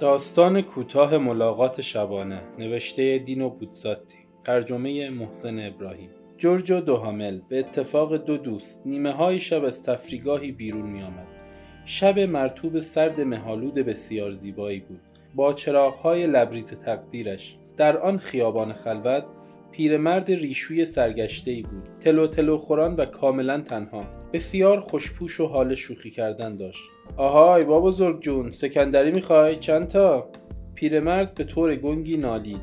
داستان کوتاه ملاقات شبانه نوشته دینو بودزاتی ترجمه محسن ابراهیم. جورج و دوهامل به اتفاق دو دوست نیمه های شب از تفریگاهی بیرون می آمد. شب مرتوب سرد مهالود بسیار زیبایی بود. با های لبریز تقدیرش. در آن خیابان خلوت پیرمرد ریشوی سرگشته ای بود. تلو تلو خوران و کاملا تنها. بسیار خوشپوش و حال شوخی کردن داشت. آهای با بزرگ جون سکندری می‌خوای؟ چند تا؟ پیرمرد به طور گنگی نالید.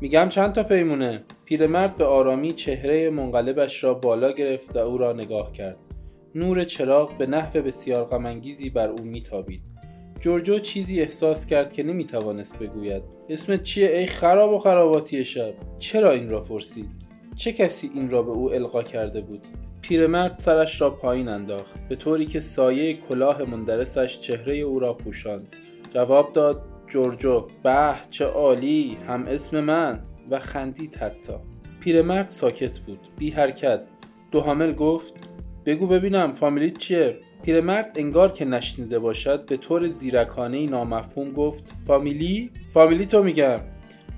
میگم چند تا پیمونه؟ پیرمرد به آرامی چهره منقلبش را بالا گرفت و او را نگاه کرد. نور چراغ به نحو بسیار غمانگیزی بر او میتابید. جورجو چیزی احساس کرد که نمی‌توانست بگوید. اسمت چیه ای خراب و خراباتی شب. چرا این را پرسید؟ چه کسی این را به او القا کرده بود؟ پیرمرد سرش را پایین انداخت. به طوری که سایه کلاه مندرسش چهره او را پوشاند. جواب داد جورجو به چه عالی هم اسم من و خندید حتی. پیرمرد ساکت بود. بی حرکت. دو حامل گفت بگو ببینم فامیلیت چیه؟ پیرمرد انگار که نشنیده باشد به طور زیرکانه نامفهوم گفت فامیلی؟ فامیلی تو میگم.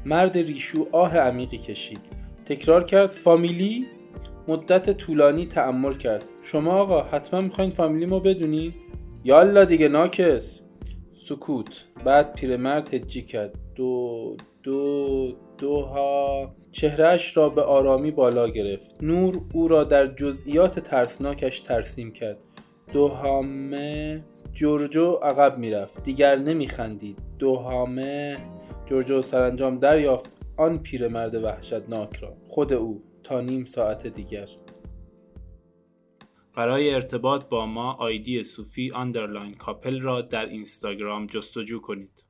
مرد ریشو آه عمیقی کشید. تکرار کرد فامیلی؟ مدت طولانی تحمل کرد. شما آقا حتما می‌خواین فامیلی ما بدونید یالا دیگه ناکس. سکوت. بعد پیرمرد هجی کرد. دو دو دوها. چهرهش را به آرامی بالا گرفت. نور او را در جزئیات ترسناکش ترسیم کرد. دوهامه. جورجو عقب می‌رفت. دیگر نمیخندید. دوهامه. جورجو سرانجام دریافت آن پیرمرد وحشتناک را. خود او تا نیم ساعت دیگر. برای ارتباط با ما آیدی صوفی آندرلاین کاپل را در اینستاگرام جستجو کنید.